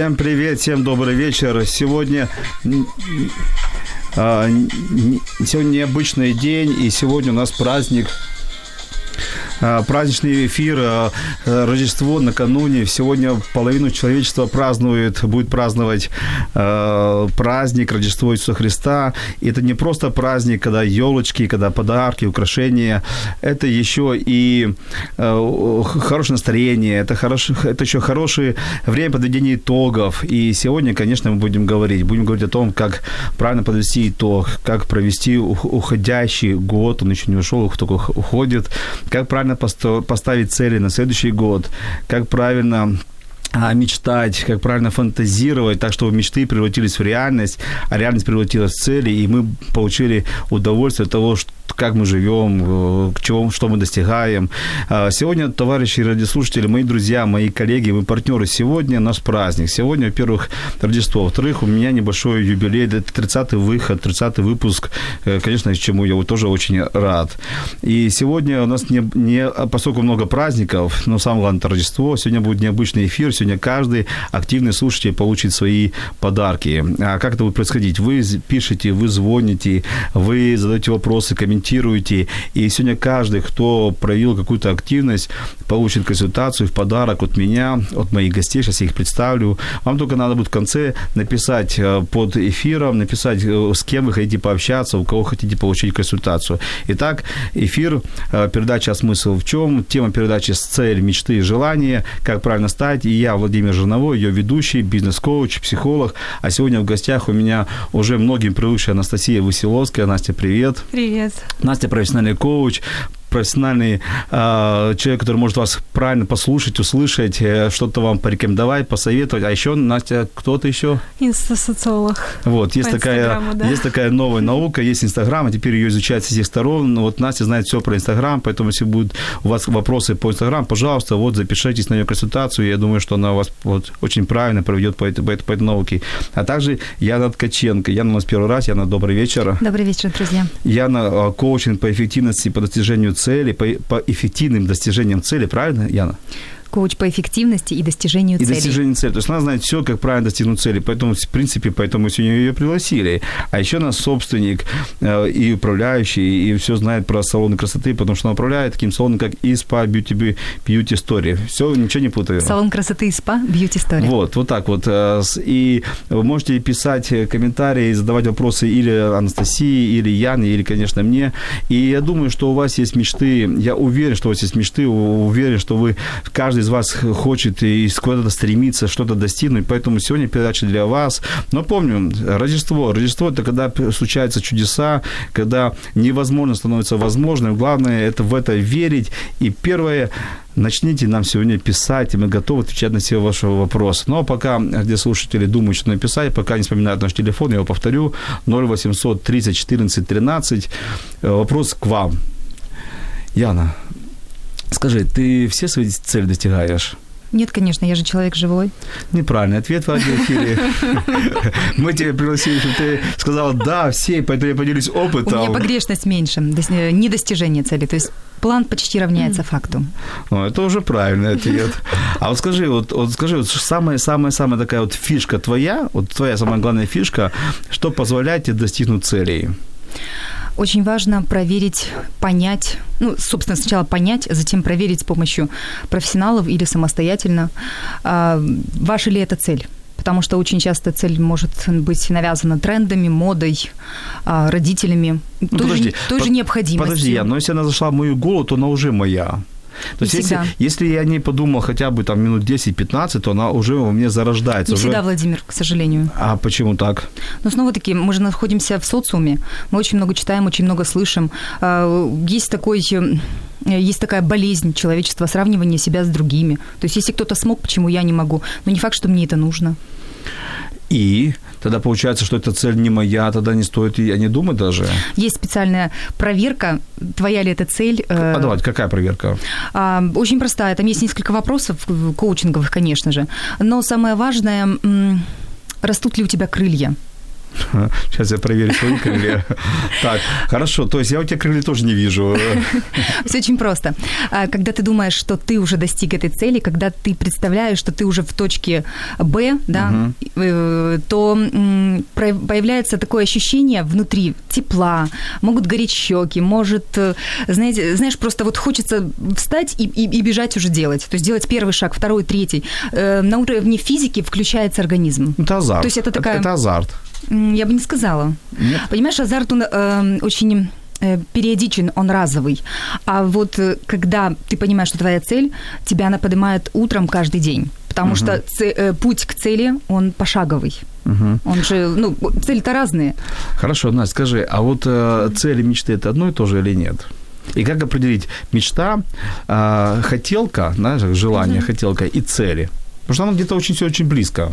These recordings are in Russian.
Всем привет, всем добрый вечер. Сегодня а, сегодня необычный день, и сегодня у нас праздник праздничный эфир, а, Рождество накануне. Сегодня половину человечества празднует, будет праздновать а, праздник Рождества Иисуса Христа. И это не просто праздник, когда елочки, когда подарки, украшения. Это еще и хорошее настроение, это, хорошее, это еще хорошее время подведения итогов. И сегодня, конечно, мы будем говорить. Будем говорить о том, как правильно подвести итог, как провести уходящий год, он еще не ушел, только уходит, как правильно правильно поставить цели на следующий год, как правильно а, мечтать, как правильно фантазировать, так чтобы мечты превратились в реальность, а реальность превратилась в цели, и мы получили удовольствие от того, что как мы живем, э, к чему, что мы достигаем. А, сегодня, товарищи радиослушатели, мои друзья, мои коллеги, мы партнеры, сегодня наш праздник. Сегодня, во-первых, Рождество. Во-вторых, у меня небольшой юбилей, это 30-й выход, 30-й выпуск, э, конечно, чему я тоже очень рад. И сегодня у нас не, не поскольку много праздников, но самое главное, это Рождество, сегодня будет необычный эфир, сегодня каждый активный слушатель получит свои подарки. А как это будет происходить? Вы пишете, вы звоните, вы задаете вопросы, комментируете, комментируете. И сегодня каждый, кто проявил какую-то активность, получит консультацию в подарок от меня, от моих гостей. Сейчас я их представлю. Вам только надо будет в конце написать э, под эфиром, написать, э, с кем вы хотите пообщаться, у кого хотите получить консультацию. Итак, эфир, э, передача «Смысл в чем?», тема передачи «Цель, мечты и желания», как правильно стать. И я, Владимир Жирновой, ее ведущий, бизнес-коуч, психолог. А сегодня в гостях у меня уже многим привыкшая Анастасия Василовская. Настя, привет. Привет. Настя профессиональный коуч, профессиональный э, человек, который может вас правильно послушать, услышать, э, что-то вам порекомендовать, посоветовать. А еще, Настя, кто-то еще? Инстасоциолог. Вот, есть такая, да. есть такая новая наука, есть Инстаграм, а теперь ее изучают с всех сторон. Ну, вот Настя знает все про Инстаграм, поэтому если будут у вас вопросы по Инстаграм, пожалуйста, вот запишитесь на ее консультацию. Я думаю, что она вас вот очень правильно проведет по, этой, по, этой, по этой науке. А также Яна Ткаченко. Яна у нас первый раз. Яна, добрый вечер. Добрый вечер, друзья. Яна, э, коучинг по эффективности, по достижению цели, по, по эффективным достижениям цели, правильно, Яна? Коуч по эффективности и достижению и цели. И достижению цели. То есть она знает все, как правильно достигнуть цели. Поэтому, в принципе, поэтому мы сегодня ее пригласили. А еще она собственник э, и управляющий, и все знает про салоны красоты, потому что она управляет таким салоном, как и спа, beauty, beauty story. Все, ничего не путаю. Салон красоты и спа, beauty story. Вот, вот так вот. Э, и вы можете писать комментарии, задавать вопросы или Анастасии, или Яне, или, конечно, мне. И я думаю, что у вас есть мечты. Я уверен, что у вас есть мечты. Уверен, что вы каждый из вас хочет и куда-то стремится что-то достигнуть, поэтому сегодня передача для вас. Но помню, Рождество. Рождество – это когда случаются чудеса, когда невозможно становится возможным. Главное – это в это верить. И первое начните нам сегодня писать, и мы готовы отвечать на все ваши вопросы. Но пока где слушатели думают, что написать, пока не вспоминают наш телефон, я его повторю, 0800 30 14 13. Вопрос к вам. Яна, Скажи, ты все свои цели достигаешь? Нет, конечно, я же человек живой. Неправильный ответ в эфире. Мы тебя пригласили, чтобы ты сказала, да, все, поэтому я поделюсь опытом. У меня погрешность меньше, не достижение цели. То есть план почти равняется факту. Ну, это уже правильный ответ. А вот скажи, вот, вот скажи, вот самая-самая-самая такая вот фишка твоя, вот твоя самая главная фишка, что позволяет тебе достигнуть целей? Очень важно проверить, понять, ну, собственно, сначала понять, а затем проверить с помощью профессионалов или самостоятельно, а, ваша ли это цель потому что очень часто цель может быть навязана трендами, модой, а, родителями, ну, той, подожди, же, той по- же необходимостью. Подожди, но если она зашла в мою голову, то она уже моя. То есть, если, если я не подумал хотя бы там минут 10-15, то она уже у меня зарождается. Не уже... всегда, Владимир, к сожалению. А почему так? Ну, снова-таки, мы же находимся в социуме, мы очень много читаем, очень много слышим. А, есть такой э, есть такая болезнь человечества, сравнивание себя с другими. То есть если кто-то смог, почему я не могу? Но не факт, что мне это нужно. И тогда получается, что эта цель не моя, тогда не стоит и не думать даже. Есть специальная проверка, твоя ли эта цель. А давайте, какая проверка? А, очень простая. Там есть несколько вопросов коучинговых, конечно же. Но самое важное, растут ли у тебя крылья? Сейчас я проверю свои крылья. Так, хорошо. То есть я у тебя крылья тоже не вижу. Все очень просто. А, когда ты думаешь, что ты уже достиг этой цели, когда ты представляешь, что ты уже в точке Б, да, угу. то появляется такое ощущение внутри тепла, могут гореть щеки, может, э, знаете, знаешь, просто вот хочется встать и, и, и бежать уже делать. То есть делать первый шаг, второй, третий. Э, на уровне физики включается организм. Это азарт. То есть это такая... Это, это азарт. Я бы не сказала. Нет? Понимаешь, азарт, он э, очень периодичен, он разовый. А вот э, когда ты понимаешь, что твоя цель, тебя она поднимает утром каждый день. Потому угу. что ц- э, путь к цели, он пошаговый. Угу. Он же, ну, цели-то разные. Хорошо, Настя, скажи, а вот э, цели мечты это одно и то же или нет? И как определить мечта, э, хотелка, знаешь, желание, угу. хотелка и цели? Потому что оно где-то очень все очень близко.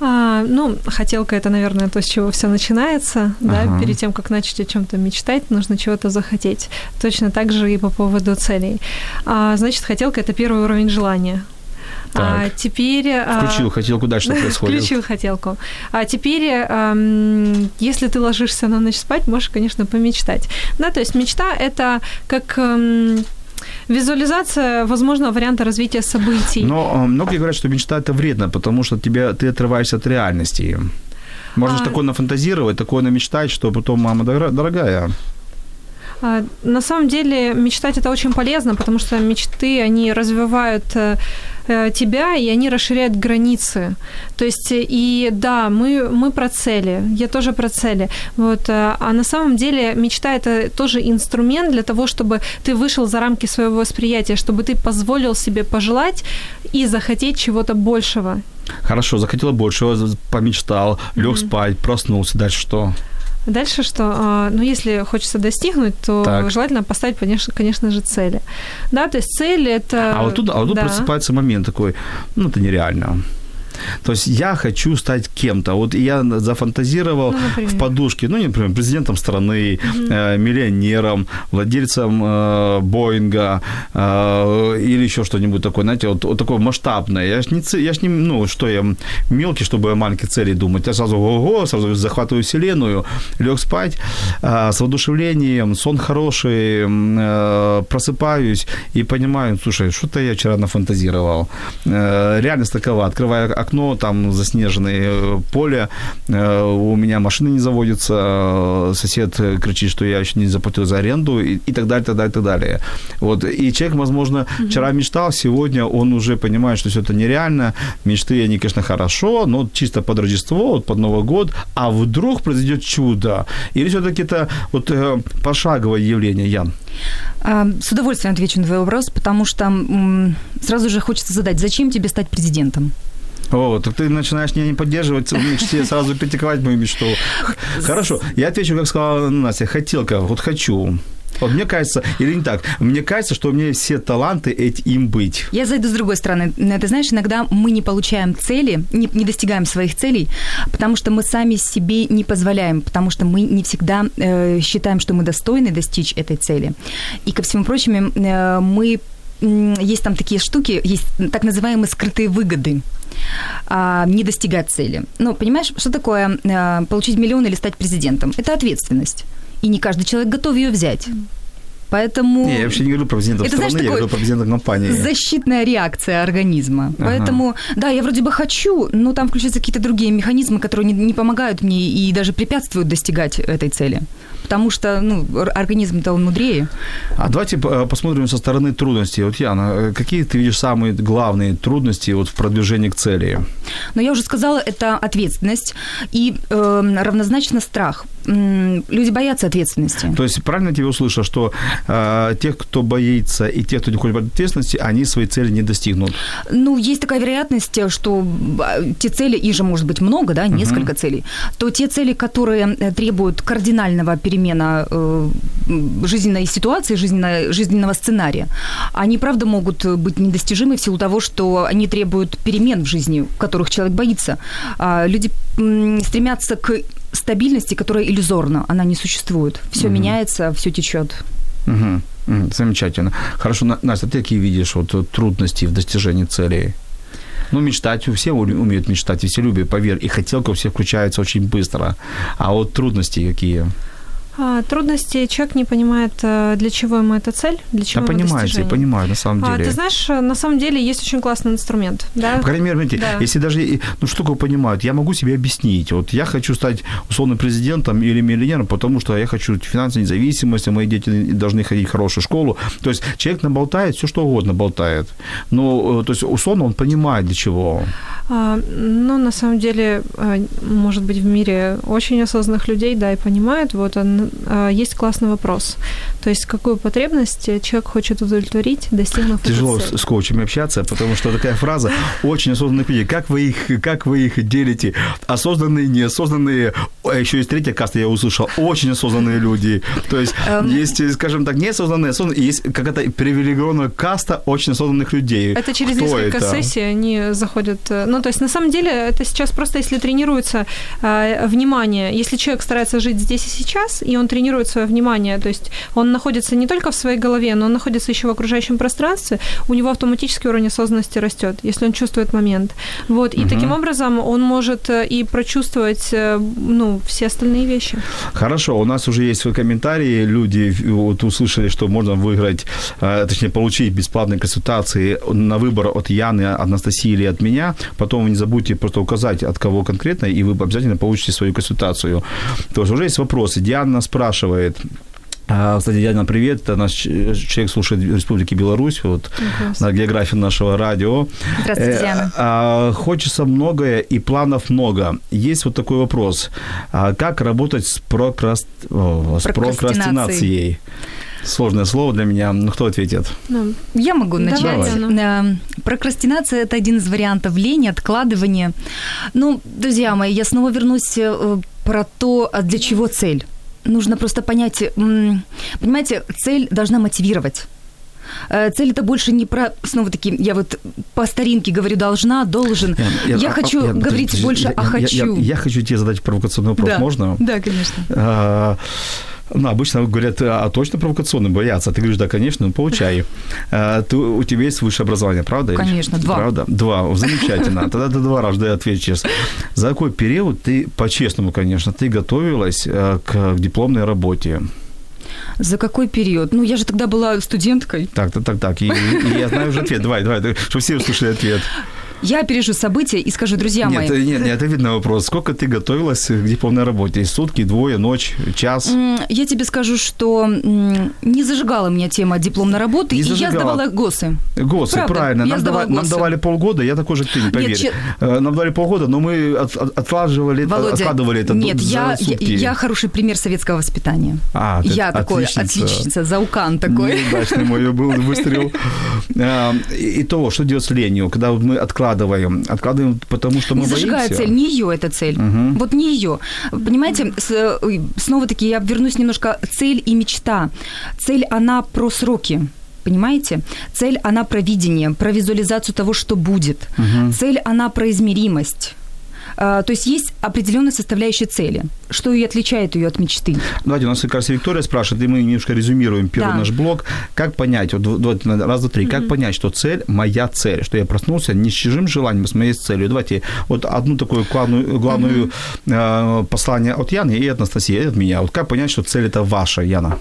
А, ну, хотелка это, наверное, то, с чего все начинается. Ага. Да? Перед тем, как начать о чем-то мечтать, нужно чего-то захотеть. Точно так же и по поводу целей. А, значит, хотелка это первый уровень желания. Так. А теперь... А, Включил хотелку, дальше что происходит? Включил хотелку. А теперь, эм, если ты ложишься на ночь спать, можешь, конечно, помечтать. Да, то есть мечта – это как эм, Визуализация, возможно, варианта развития событий. Но э, многие говорят, что мечта это вредно, потому что тебя, ты отрываешься от реальности. Можно а... такое нафантазировать, такое намечтать, что потом, мама дорогая, на самом деле мечтать это очень полезно, потому что мечты, они развивают э, э, тебя, и они расширяют границы. То есть, и да, мы, мы про цели, я тоже про цели. Вот, э, а на самом деле мечта это тоже инструмент для того, чтобы ты вышел за рамки своего восприятия, чтобы ты позволил себе пожелать и захотеть чего-то большего. Хорошо, захотела большего, помечтал, лег mm-hmm. спать, проснулся, дальше что? Дальше что? А, ну, если хочется достигнуть, то так. желательно поставить, конечно, конечно же, цели. Да, то есть цели это... А вот тут, а вот тут да. просыпается момент такой, ну, это нереально. То есть я хочу стать кем-то. Вот я зафантазировал ну, в подушке, ну, например, президентом страны, угу. э, миллионером, владельцем э, Боинга э, или еще что-нибудь такое, знаете, вот, вот такое масштабное. Я ж не, я ж не, ну, что я мелкий, чтобы о маленьких целях думать. Я сразу, ого, сразу захватываю вселенную, лег спать э, с воодушевлением, сон хороший, э, просыпаюсь и понимаю, слушай, что-то я вчера нафантазировал. Э, реальность такова, открываю окно, там заснеженное э, поле, э, у меня машина не заводится, э, сосед кричит, что я еще не заплатил за аренду и, и так далее, так далее, так далее. Вот. И человек, возможно, вчера мечтал, сегодня он уже понимает, что все это нереально, мечты, они, конечно, хорошо, но чисто под Рождество, вот под Новый год, а вдруг произойдет чудо? Или все-таки это вот пошаговое явление, Ян? А, с удовольствием отвечу на твой вопрос, потому что сразу же хочется задать, зачем тебе стать президентом? О, так ты начинаешь не, не поддерживать мечте, сразу критиковать мою мечту. Хорошо, я отвечу, как сказала Настя, хотелка, вот хочу. Вот мне кажется, или не так, мне кажется, что у меня все таланты эти, им быть. Я зайду с другой стороны. Ты знаешь, иногда мы не получаем цели, не, не достигаем своих целей, потому что мы сами себе не позволяем, потому что мы не всегда э, считаем, что мы достойны достичь этой цели. И, ко всему прочему, э, мы есть там такие штуки, есть так называемые скрытые выгоды а, не достигать цели. Ну, понимаешь, что такое а, получить миллион или стать президентом? Это ответственность. И не каждый человек готов ее взять. Поэтому... Не, я вообще не говорю про президента это, страны, знаешь, я говорю про президента компании. Защитная реакция организма. Ага. Поэтому, да, я вроде бы хочу, но там включаются какие-то другие механизмы, которые не, не помогают мне и даже препятствуют достигать этой цели потому что ну, организм-то он мудрее. А давайте посмотрим со стороны трудностей. Вот, Яна, э, какие ты видишь самые главные трудности вот в продвижении к цели? Ну, я уже сказала, это ответственность и э, равнозначно страх. Люди боятся ответственности. То есть правильно я тебя услышал, что э, тех, кто боится, и тех, кто не хочет брать ответственности, они своей цели не достигнут? Ну, есть такая вероятность, что а, те цели, их же может быть много, да, несколько целей, то те цели, которые э, требуют кардинального перемена э, жизненной ситуации, жизненно, жизненного сценария, они, правда, могут быть недостижимы в силу того, что они требуют перемен в жизни, которых человек боится. А люди м, стремятся к стабильности, которая иллюзорна, она не существует. Все меняется, все течет. Мгм. Замечательно. Хорошо, На- Настя, ты какие видишь вот, э, трудности в достижении целей? Ну, мечтать все умеют мечтать, и все любят, поверь. И хотелка у всех включается очень быстро. А вот трудности какие? А, трудности человек не понимает, э, для чего ему эта цель, для чего ему понимаю, я достижение. понимаю, на самом А, деле. ты знаешь, э, на самом деле есть очень классный инструмент. Да? По крайней мере, знаете, Да. если даже, и- ну, что такое понимают, я могу себе объяснить. Вот я хочу стать условным президентом или миллионером, потому что я хочу финансовой независимости, мои дети должны ходить в хорошую школу. То есть человек наболтает, все что угодно болтает. Но, э, то есть, условно, он понимает, для чего. А, ну, на самом деле, э, может быть, в мире очень осознанных людей, да, и понимают. Вот он, э, есть классный вопрос. То есть, какую потребность человек хочет удовлетворить, достигнув этой Тяжело цели? с, коучами общаться, потому что такая фраза очень осознанных людей. Как вы их, как вы их делите? Осознанные, неосознанные. А еще есть третья каста, я услышал. Очень осознанные люди. То есть Эм. есть, скажем так, неосознанные, осознанные. Есть какая-то привилегированная каста очень осознанных людей. Это через Кто несколько это? сессий они заходят. э, Ну, то есть, на самом деле, это сейчас просто, если тренируется э, внимание, если человек старается жить здесь и сейчас, и он тренирует свое внимание, то есть он находится не только в своей голове, но он находится еще в окружающем пространстве, у него автоматически уровень осознанности растет, если он чувствует момент. Вот, и таким образом он может э, и прочувствовать, э, ну, все остальные вещи. Хорошо, у нас уже есть комментарии. Люди вот услышали, что можно выиграть, э, точнее, получить бесплатные консультации на выбор от Яны, Анастасии или от меня. Потом вы не забудьте просто указать, от кого конкретно, и вы обязательно получите свою консультацию. То есть уже есть вопросы. Диана спрашивает, а, Кстати, Диана, привет. Это наш ч- человек слушает в Республике Беларусь, вот на географии нашего радио. Здравствуйте, Э, Диана. а, Хочется многое и планов много. Есть вот такой вопрос. А Как работать с, прокраст... с Прокрастинацией. Сложное слово для меня. Ну, кто ответит? Ну, Я могу начать. Давай. Э, Прокрастинация – это один из вариантов лени, откладывания. Ну, друзья мои, я снова вернусь э, про то, для чего цель. Нужно просто понять, понимаете, цель должна мотивировать. Э, Цель это больше не про, снова-таки, я вот по старинке говорю, должна, должен. Я, а- хочу а- я- говорить подожди, больше я- о я- хочу. Я, я хочу тебе задать провокационный вопрос. да. Можно? Да, конечно. А, Ну, обычно говорят, а точно провокационно боятся? А Ты говоришь, да, конечно, ну, получай. А, Ты, у тебя есть высшее образование, правда? Конечно, два. Правда? Два, замечательно. Тогда ты два раза дай ответь честно. За какой период ты, по-честному, конечно, ты готовилась э, к дипломной работе? За какой период? Ну, я же тогда была студенткой. Так, так, так, так. И, и я знаю уже ответ. Давай, давай, чтобы все услышали ответ. Я опережу события и скажу, друзья мои. Нет, нет, нет, это видно вопрос. Сколько ты готовилась к дипломной работе? Сутки, двое, ночь, час? Я тебе скажу, что не зажигала меня тема дипломной работы, Не и я зажигала. сдавала ГОСы. Госы, Правда, правильно. я Нам, дава- нам ГОСы. давали полгода, я такой же, ты, не поверь. че- Э, Нам давали полгода, но мы от- от- откладывали, Володя, откладывали это нет, я, я, сутки. я хороший пример советского воспитания. А, ты я такой отличница. отличница, заукан такой. Неудачный мой был выстрел. А, И и то, что делать с ленью, когда мы откладываем? Откладываем, потому что мы не зажигая боимся. цель, не ее эта цель. Вот не ее. Понимаете, ой, снова-таки я вернусь немножко. Цель и мечта. Цель, она про сроки. Понимаете? Цель, она про видение, про визуализацию того, что будет. Цель, она про измеримость. А, То есть есть определенная составляющая цели, что и отличает ее от мечты. Давайте, у нас как раз Виктория спрашивает, и мы немножко резюмируем первый Да. наш блок. Как понять, вот, вот раз, два, три, как понять, что цель моя цель, что я проснулся не с чужим желанием, а с моей целью. Давайте вот одну такую главную, главную э, послание от Яны и от Анастасии, и от меня. Вот как понять, что цель это ваша, Яна?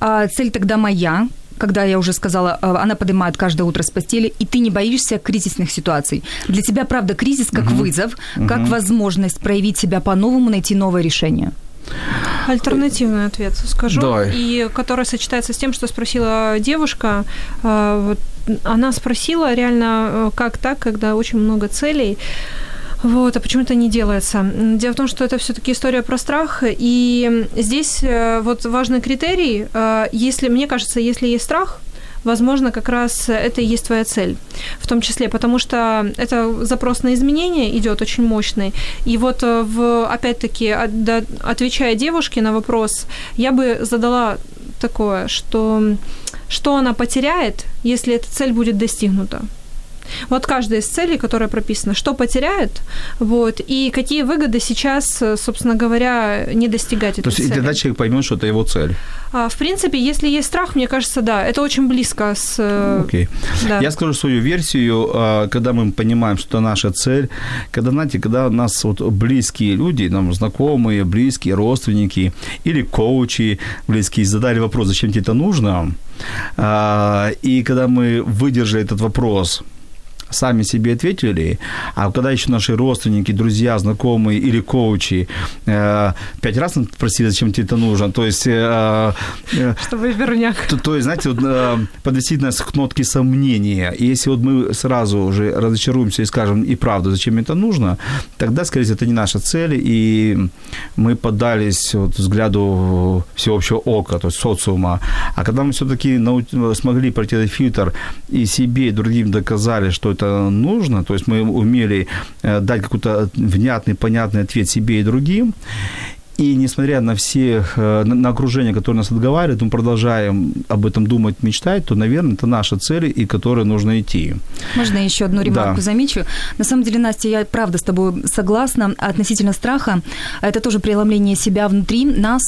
А цель тогда моя, когда я уже сказала, а, она поднимает каждое утро с постели, и ты не боишься кризисных ситуаций. Для тебя, правда, кризис как вызов, как возможность проявить себя по-новому, найти новое решение. Альтернативный ответ скажу, Давай. и который сочетается с тем, что спросила девушка. А, Вот, она спросила реально, э, как так, когда очень много целей. Вот, а почему это не делается? Дело в том, что это все-таки история про страх, и здесь э, вот важный критерий, э, если, мне кажется, если есть страх, возможно, как раз это и есть твоя цель, в том числе, потому что это запрос на изменения идет очень мощный. И вот, э, в, опять-таки, отвечая девушке на вопрос, я бы задала такое, что что она потеряет, если эта цель будет достигнута. Вот каждая из целей, которая прописана, что потеряет, вот, и какие выгоды сейчас, собственно говоря, не достигать этой То есть цели. тогда человек поймет, что это его цель. А, в принципе, если есть страх, мне кажется, да, это очень близко с... э, Окей. Okay. Да. Я скажу свою версию, а, когда мы понимаем, что наша цель, когда, знаете, когда у нас вот близкие люди, нам знакомые, близкие, родственники или коучи близкие задали вопрос, зачем тебе это нужно, а, и когда мы выдержали этот вопрос, сами себе ответили, а когда еще наши родственники, друзья, знакомые или коучи э, пять раз просили, зачем тебе это нужно, то есть... Э, э, Чтобы верняк. То, то есть, знаете, вот, э, подвести нас к нотке сомнения. И если вот мы сразу уже разочаруемся и скажем, и правда, зачем это нужно, тогда, скорее всего, это не наша цель, и мы поддались вот взгляду всеобщего ока, то есть социума. А когда мы все-таки нау- смогли пройти этот фильтр и себе, и другим доказали, что это это нужно, то есть мы умели э, дать какой-то внятный, понятный ответ себе и другим, и несмотря на все, э, на окружение, которое нас отговаривает, мы продолжаем об этом думать, мечтать, то, наверное, это наши цели, и которые нужно идти. Можно еще одну ремарку да. замечу? На самом деле, Настя, я правда с тобой согласна относительно страха. Это тоже преломление себя внутри нас.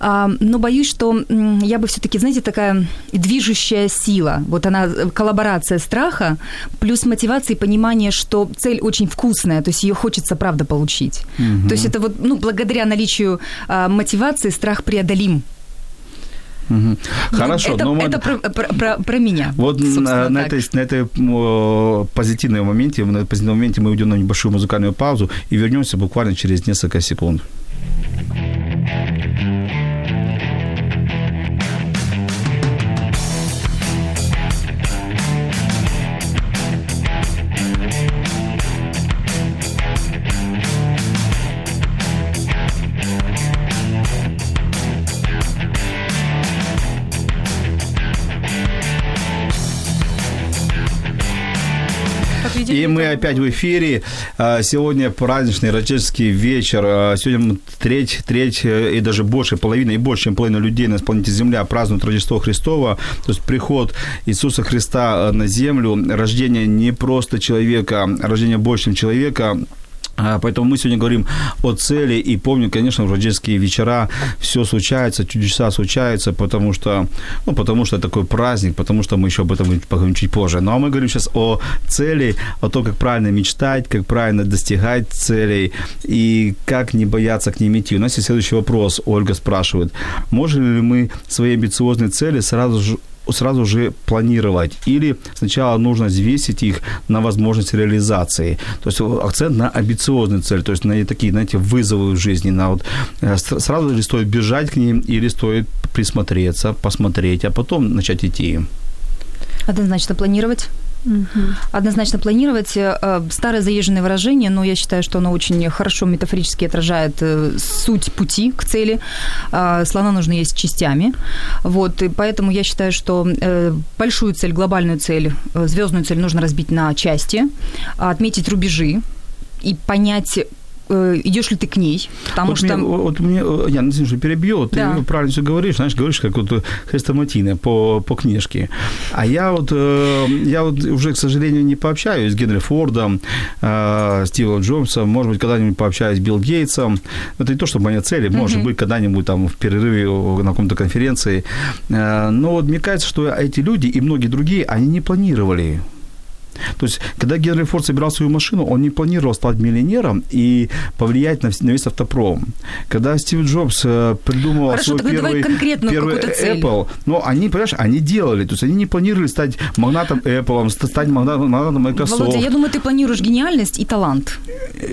А, но боюсь, что я бы все-таки, знаете, такая движущая сила. Вот она, коллаборация страха плюс мотивация и понимание, что цель очень вкусная, то есть ее хочется, правда, получить. Угу. То есть это вот, ну, благодаря наличию а, мотивации страх преодолим. Угу. Хорошо, это, но мы... это про, про, про, про меня. Вот на, на, этой, на этой позитивном моменте, на позитивном моменте мы уйдем на небольшую музыкальную паузу и вернемся буквально через несколько секунд. Мы опять в эфире. А, сегодня праздничный рождественский вечер. А, сегодня треть, треть э, и даже больше, половина и больше, чем половина людей на планете Земля празднуют Рождество Христова. То есть приход Иисуса Христа э, на землю, рождение не просто человека, а рождение больше, чем человека – поэтому мы сегодня говорим о цели и помню, конечно, рождественские вечера все случается, чудеса случаются, потому что, ну, потому что такой праздник, потому что мы еще об этом поговорим чуть позже. Ну, а мы говорим сейчас о цели, о том, как правильно мечтать, как правильно достигать целей и как не бояться к ним идти. У нас есть следующий вопрос. Ольга спрашивает, можем ли мы свои амбициозные цели сразу же сразу же планировать, или сначала нужно взвесить их на возможность реализации. То есть акцент на амбициозную цель, то есть на такие, знаете, вызовы в жизни. На вот, э, сразу ли стоит бежать к ним, или стоит присмотреться, посмотреть, а потом начать идти. Однозначно планировать. Угу. Однозначно планировать. Э, старое заезженное выражение, но я считаю, что оно очень хорошо метафорически отражает э, суть пути к цели. Э, слона нужно есть частями. Вот, и поэтому я считаю, что большую цель, глобальную цель, звездную цель нужно разбить на части, отметить рубежи и понять, идешь ли ты к ней, потому вот что... Мне, вот мне, э, я не знаю, что перебью, ты да. правильно все говоришь, знаешь, говоришь, как вот э, хрестоматийно по, по книжке. А я вот, я вот уже, к сожалению, не пообщаюсь с Генри Фордом, Стивом Джобсом, может быть, когда-нибудь пообщаюсь с Билл Гейтсом. Это не то, чтобы моя цель, может mm-hmm. быть, когда-нибудь там в перерыве на каком-то конференции. Но вот мне кажется, что эти люди и многие другие, они не планировали то есть, когда Генри Форд собирал свою машину, он не планировал стать миллионером и повлиять на, на весь автопром. Когда Стив Джобс э, придумал Хорошо, свой первый, первый Apple, но они, понимаешь, они делали, то есть они не планировали стать магнатом Apple, стать магнатом, магнатом Microsoft. Володя, я думаю, ты планируешь гениальность и талант.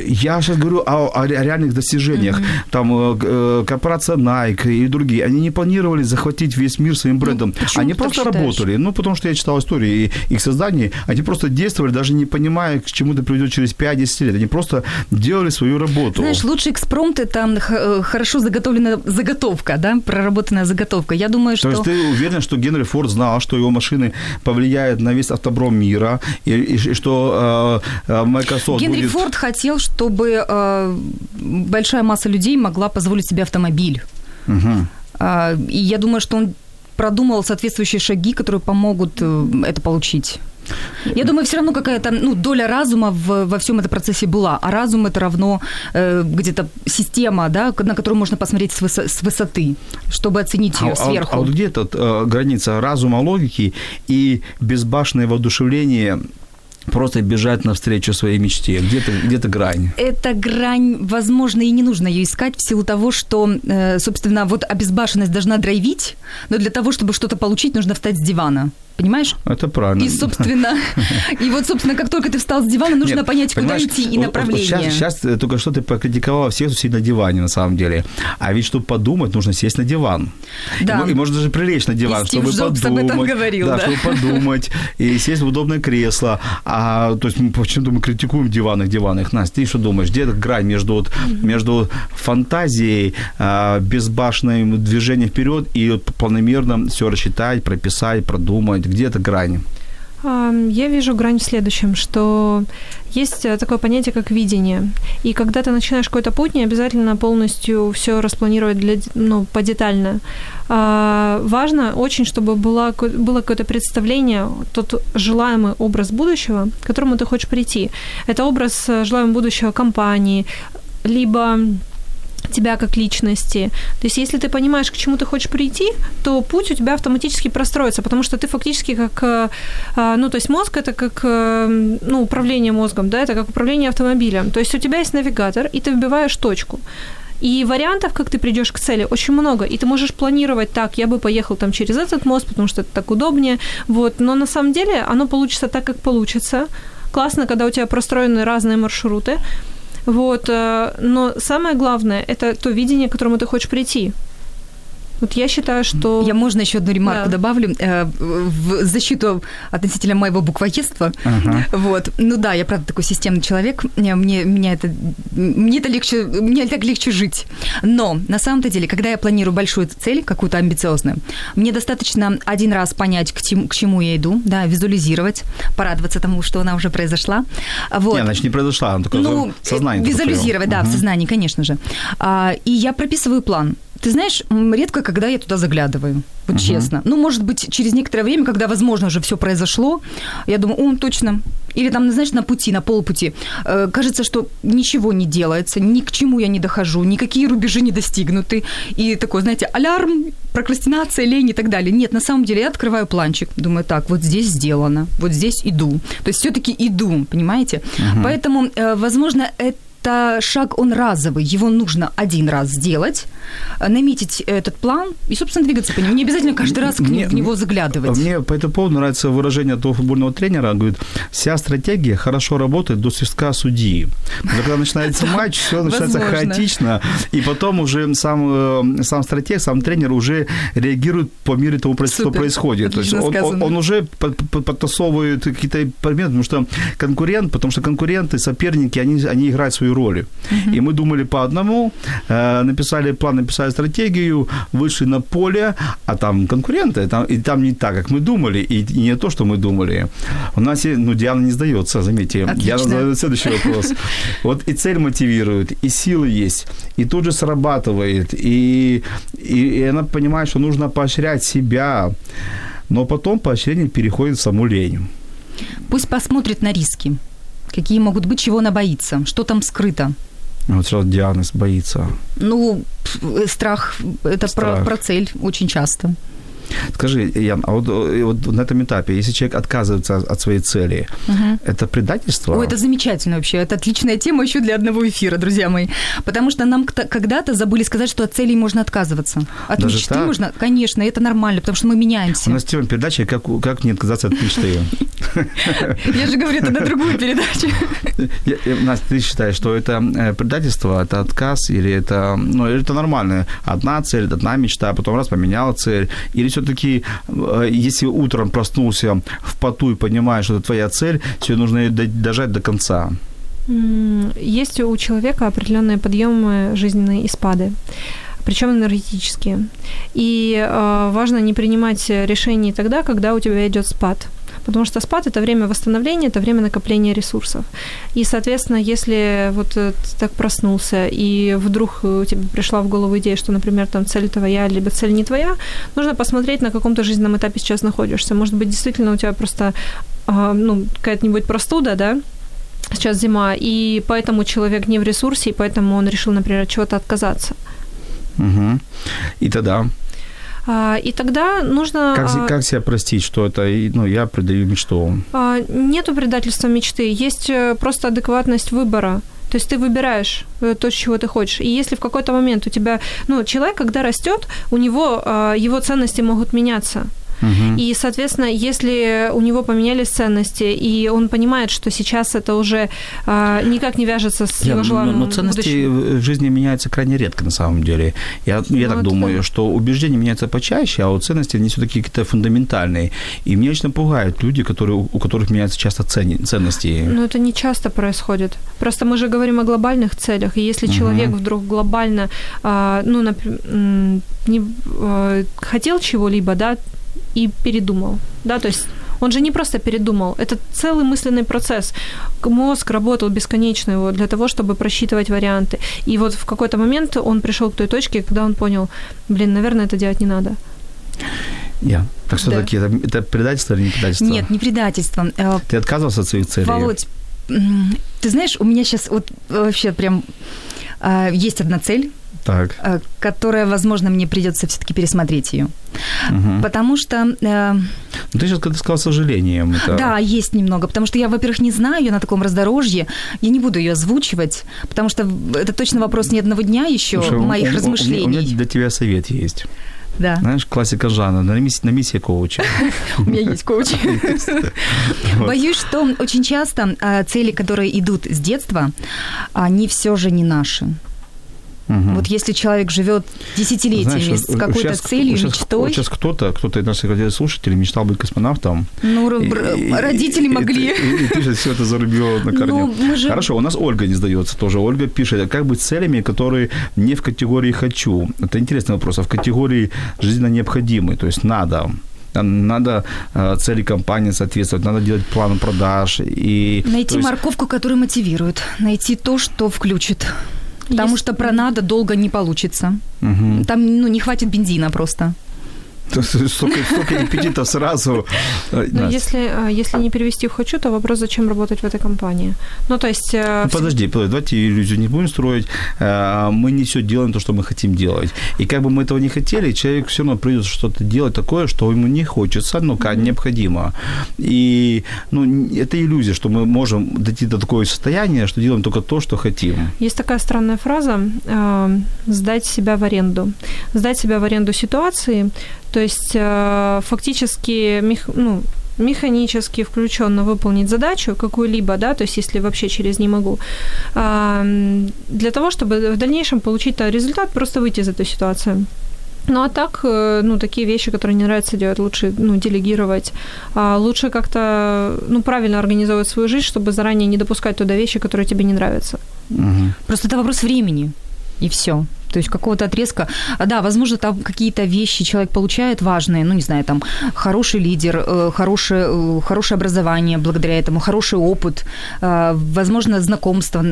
Я сейчас говорю о, о реальных достижениях. Mm-hmm. Там э, э, корпорация Nike и другие, они не планировали захватить весь мир своим ну, брендом. Ну, они просто работали. Ну, потому что я читал истории их создания, они просто действовали, даже не понимая, к чему это приведет через 5-10 лет. Они просто делали свою работу. Знаешь, лучший экспромт – это хорошо заготовленная заготовка, да, проработанная заготовка. Я думаю, что... То есть ты уверен, что Генри Форд знал, что его машины повлияют на весь автобром мира, и, и, и что э, э Microsoft Генри будет... Форд хотел, чтобы э, большая масса людей могла позволить себе автомобиль. Угу. Э, и я думаю, что он продумал соответствующие шаги, которые помогут э, это получить. Я думаю, все равно какая-то ну, доля разума в, во всем этом процессе была. А разум это равно э, где-то система, да, на которую можно посмотреть с, высо- с высоты, чтобы оценить ее а, сверху. А, а вот где тут э, граница разума, логики и безбашенное воодушевление просто бежать навстречу своей мечте? Где-то, где-то грань. Эта грань, возможно, и не нужно ее искать в силу того, что, э, собственно, вот обезбашенность должна драйвить, но для того, чтобы что-то получить, нужно встать с дивана понимаешь? Это правильно. И, собственно, и вот, собственно, как только ты встал с дивана, нужно Нет, понять, куда идти и направление. Сейчас, сейчас только что ты покритиковала всех, кто сидит на диване, на самом деле. А ведь, чтобы подумать, нужно сесть на диван. Да. И, и можно даже прилечь на диван, и чтобы Джобс подумать. об этом говорил, да, да, чтобы подумать и сесть в удобное кресло. А, то есть мы почему-то мы критикуем диваны, диваны. Настя, ты что думаешь, где эта грань между, вот, между фантазией, а, безбашенным движением вперед и планомерно все рассчитать, прописать, продумать? Где эта грань? Я вижу грань в следующем, что есть э, такое понятие, как видение. И когда ты начинаешь какой-то путь, не обязательно полностью все распланировать для, ну, подетально. А, важно очень, чтобы было, было какое-то представление, тот желаемый образ будущего, к которому ты хочешь прийти. Это образ э, желаемого будущего компании, либо тебя как личности. То есть, если ты понимаешь, к чему ты хочешь прийти, то путь у тебя автоматически простроится, потому что ты фактически как, э, а, ну, то есть мозг это как, э, ну, управление мозгом, да, это как управление автомобилем. То есть у тебя есть навигатор, и ты вбиваешь точку. И вариантов, как ты придешь к цели, очень много. И ты можешь планировать так, я бы поехал там через этот мост, потому что это так удобнее. Вот. Но на самом деле оно получится так, как получится. Классно, когда у тебя простроены разные маршруты. Вот, э, но самое главное – это то видение, к которому ты хочешь прийти. Вот я считаю, что... Я можно еще одну ремарку да. добавлю э, в защиту относительно моего буквоедства. Ага. Вот. Ну да, я правда такой системный человек. Мне, меня это, мне это легче, мне так легче жить. Но на самом-то деле, когда я планирую большую цель, какую-то амбициозную, мне достаточно один раз понять, к, тем, к чему я иду, да, визуализировать, порадоваться тому, что она уже произошла. Вот. Не, значит, не произошла, она только ну, сознание. Визуализировать, да, угу. в сознании, конечно же. А, и я прописываю план. Ты знаешь, редко, когда я туда заглядываю, вот uh-huh. честно. Ну, может быть, через некоторое время, когда, возможно, уже все произошло, я думаю, о, точно. Или там, знаешь, на пути, на полпути. Э, кажется, что ничего не делается, ни к чему я не дохожу, никакие рубежи не достигнуты. И такой, знаете, алярм, прокрастинация, лень и так далее. Нет, на самом деле я открываю планчик, думаю, так, вот здесь сделано, вот здесь иду. То есть все-таки иду, понимаете? Uh-huh. Поэтому, э, возможно, это это шаг, он разовый, его нужно один раз сделать, наметить этот план и, собственно, двигаться по нему. Не обязательно каждый раз мне, в него заглядывать. Мне по этому поводу нравится выражение того футбольного тренера, он говорит, вся стратегия хорошо работает до свистка судьи. Но когда начинается матч, все начинается хаотично, и потом уже сам, э, сам стратег, сам тренер уже реагирует по мере того, что происходит. То есть он, он, он уже подтасовывает какие-то предметы, потому что конкурент, потому что конкуренты, соперники, они, они играют свою роли. Uh-huh. И мы думали по одному, э, написали план, написали стратегию, вышли на поле, а там конкуренты, там, и там не так, как мы думали, и, и не то, что мы думали. У нас, ну, Диана не сдается, заметьте. Отлично. Диана задает следующий вопрос. Вот и цель мотивирует, и силы есть, и тут же срабатывает, и, и, и она понимает, что нужно поощрять себя, но потом поощрение переходит в саму лень. Пусть посмотрит на риски какие могут быть, чего она боится, что там скрыто. Вот сразу диагноз боится. Ну, страх – это страх. Про, про цель очень часто. Скажи, Ян, а вот, э, вот на этом этапе, если человек отказывается от своей цели, угу. это предательство? Ой, это замечательно вообще. Это отличная тема еще для одного эфира, друзья мои. Потому что нам когда-то забыли сказать, что от целей можно отказываться. От Даже мечты так? можно, конечно, это нормально, потому что мы меняемся. У нас тема передачи «Как, как не отказаться от мечты». Я же говорю, это на другую передачу. Настя, ты считаешь, что это э, предательство, это отказ, или это, ну, это нормально? Одна цель, одна мечта, а потом раз поменяла цель, или все все-таки, э, если утром проснулся в поту и понимаешь, что это твоя цель, тебе нужно ее дожать до конца. Есть у человека определенные подъемы жизненные и спады причем энергетические. И э, важно не принимать решений тогда, когда у тебя идет спад. Потому что спад это время восстановления, это время накопления ресурсов. И, соответственно, если вот ты так проснулся, и вдруг у тебя пришла в голову идея, что, например, там цель твоя, либо цель не твоя, нужно посмотреть, на каком то жизненном этапе сейчас находишься. Может быть, действительно у тебя просто ну, какая-нибудь простуда, да, сейчас зима, и поэтому человек не в ресурсе, и поэтому он решил, например, от чего-то отказаться. Угу. И тогда? А, и тогда нужно... Как, а, как себя простить, что это, ну, я предаю мечту? А, нету предательства мечты, есть э, просто адекватность выбора. То есть ты выбираешь э, то, чего ты хочешь. И если в какой-то момент у тебя, ну, человек, когда растет, у него его ценности могут меняться. Угу. И, соответственно, если у него поменялись ценности, и он понимает, что сейчас это уже а, никак не вяжется с его желанием. Но, но ценности будущим. в жизни меняются крайне редко, на самом деле. Я, я ну, так думаю, да. что убеждения меняются почаще, а вот ценности, они все-таки какие-то фундаментальные. И меня очень пугают люди, которые, у которых меняются часто цен, ценности. Но это не часто происходит. Просто мы же говорим о глобальных целях, и если угу. человек вдруг глобально, а, ну, например, не, а, хотел чего-либо, да, и передумал. Да, то есть он же не просто передумал, это целый мысленный процесс. Мозг работал бесконечно его для того, чтобы просчитывать варианты. И вот в какой-то момент он пришел к той точке, когда он понял, блин, наверное, это делать не надо. Я. Так что да. таки, это, это предательство или не предательство? Нет, не предательство. Э, ты отказывался от своих целей? Володь, ты знаешь, у меня сейчас вот вообще прям э, есть одна цель, так. Э, которая, возможно, мне придется все-таки пересмотреть ее. Угу. Потому что... Э, ну, ты сейчас когда сказал сожалением. Это... Да, есть немного. Потому что я, во-первых, не знаю ее на таком раздорожье. Я не буду ее озвучивать, потому что это точно вопрос не одного дня еще Слушай, моих у, размышлений. У меня, у меня для тебя совет есть. Да. Знаешь, классика жанра, на миссии, на миссии коуча. У меня есть коуч. Боюсь, что очень часто а, цели, которые идут с детства, они все же не наши. Угу. Вот если человек живет десятилетиями Знаешь, с какой-то сейчас, целью, сейчас, мечтой. Вот сейчас кто-то, кто-то из наших слушателей мечтал быть космонавтом. Ну, и, родители и, могли. И, и, и ты же все это зарубил на корню. Ну, же... Хорошо, у нас Ольга не сдается тоже. Ольга пишет, как быть целями, которые не в категории «хочу». Это интересный вопрос, а в категории «жизненно необходимый», то есть «надо» надо э, цели компании соответствовать, надо делать план продаж. И, найти есть... морковку, которая мотивирует, найти то, что включит. Потому Есть... что про надо долго не получится. Угу. Там ну, не хватит бензина просто. Столько, столько репетитов сразу. Ну, если, а, если не перевести в «хочу», то вопрос, зачем работать в этой компании. Ну, то есть... Э, ну, подожди, давайте иллюзию не будем строить. Э, мы не все делаем то, что мы хотим делать. И как бы мы этого не хотели, человек все равно придет что-то делать такое, что ему не хочется, но как необходимо. И ну, это иллюзия, что мы можем дойти до такого состояния, что делаем только то, что хотим. Есть такая странная фраза э, «сдать себя в аренду». Сдать себя в аренду ситуации, то есть э, фактически ну, механически включенно выполнить задачу какую-либо, да, то есть если вообще через «не могу», для того, чтобы в дальнейшем получить результат, просто выйти из этой ситуации. Ну а так, э, ну, такие вещи, которые не нравятся делать, лучше, ну, делегировать. А лучше как-то, ну, правильно организовывать свою жизнь, чтобы заранее не допускать туда вещи, которые тебе не нравятся. Угу. Просто это вопрос времени, и все. То есть какого-то отрезка. А, да, возможно, там какие-то вещи человек получает важные, ну, не знаю, там, хороший лидер, э, хорошее, э, хорошее образование благодаря этому, хороший опыт, э, возможно, знакомство,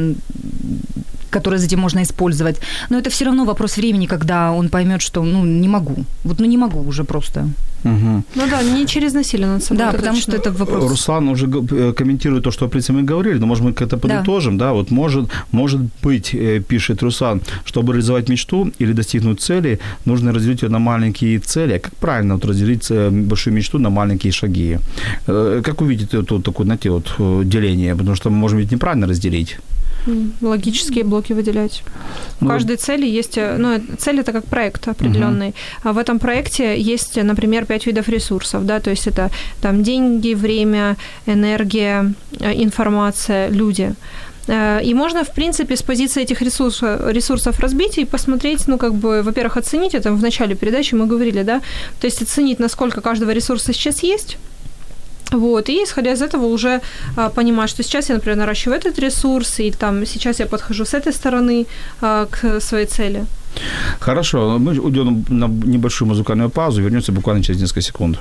которое затем можно использовать. Но это все равно вопрос времени, когда он поймет, что, ну, не могу. Вот, ну, не могу уже просто. Угу. Ну да, не через насилие над собой. Да, потому точно. что это вопрос. Руслан уже комментирует то, что, в принципе, мы говорили, но, может, мы как-то подытожим, да, да вот может, может быть, пишет Руслан, чтобы реализовать мечту или достигнуть цели, нужно разделить ее на маленькие цели. А как правильно вот разделить э, большую мечту на маленькие шаги? Э, как увидеть это такое, знаете, вот э, деление? Потому что мы можем ведь неправильно разделить. Логические блоки выделять. У ну, каждой цели есть, ну, цель это как проект определенный. Угу. А в этом проекте есть, например, пять видов ресурсов, да, то есть это там деньги, время, энергия, информация, люди. Э, и можно, в принципе, с позиции этих ресурсов, ресурсов разбить и посмотреть, ну, как бы, во-первых, оценить это. В начале передачи мы говорили, да, то есть оценить, насколько каждого ресурса сейчас есть, вот, и исходя из этого уже а, понимать, что сейчас я, например, наращиваю этот ресурс, и там сейчас я подхожу с этой стороны а, к своей цели. Хорошо, мы уйдем на небольшую музыкальную паузу, вернемся буквально через несколько секунд.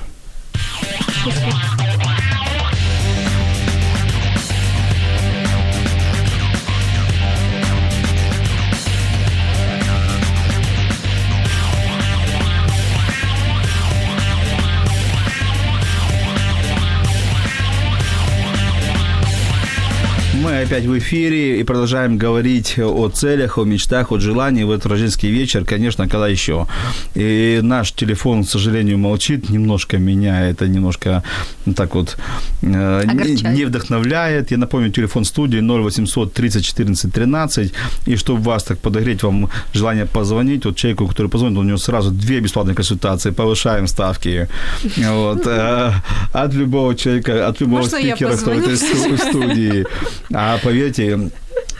Опять в эфире и продолжаем говорить о целях, о мечтах, о желании в этот рождественский вечер. Конечно, когда еще. И наш телефон, к сожалению, молчит. Немножко меня это немножко ну, так вот э, не, не вдохновляет. Я напомню, телефон студии 0800 30 14 13. И чтобы вас так подогреть, вам желание позвонить, вот человеку, который позвонит, у него сразу две бесплатные консультации, повышаем ставки. Вот. Э, от любого человека, от любого Можно спикера, кто в студии. А поверьте,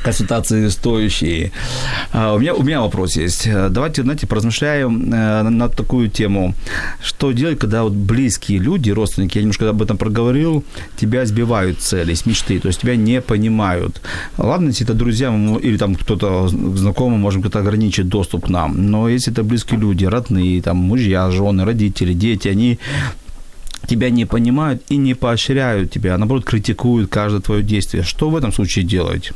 консультации стоящие. А, у, меня, у меня вопрос есть. Давайте, знаете, поразмышляем э, на такую тему. Что делать, когда вот близкие люди, родственники, я немножко об этом проговорил, тебя сбивают цели, с мечты, то есть тебя не понимают. Ладно, если это друзья или там кто-то знакомый, можем как-то ограничить доступ к нам, но если это близкие люди, родные, там мужья, жены, родители, дети, они тебя не понимают и не поощряют тебя, а наоборот критикуют каждое твое действие. Что в этом случае делать?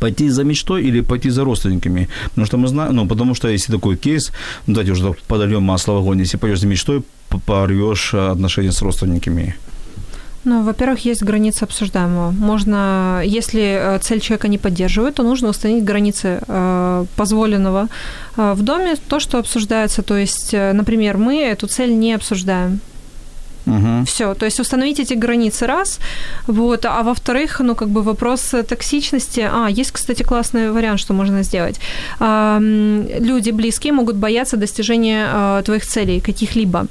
пойти за мечтой или пойти за родственниками. Потому что мы знаем, ну, потому что если такой кейс, ну, давайте уже подольем масло в огонь, если пойдешь за мечтой, порвешь отношения с родственниками. Ну, во-первых, есть границы обсуждаемого. Можно, если э, цель человека не поддерживает, то нужно установить границы э, позволенного э, в доме, то, что обсуждается. То есть, э, например, мы эту цель не обсуждаем. Угу. Все, то есть установить эти границы раз, вот, а во-вторых, ну, как бы вопрос токсичности. А, есть, кстати, классный вариант, что можно сделать. Люди близкие могут бояться достижения а, твоих целей, каких-либо.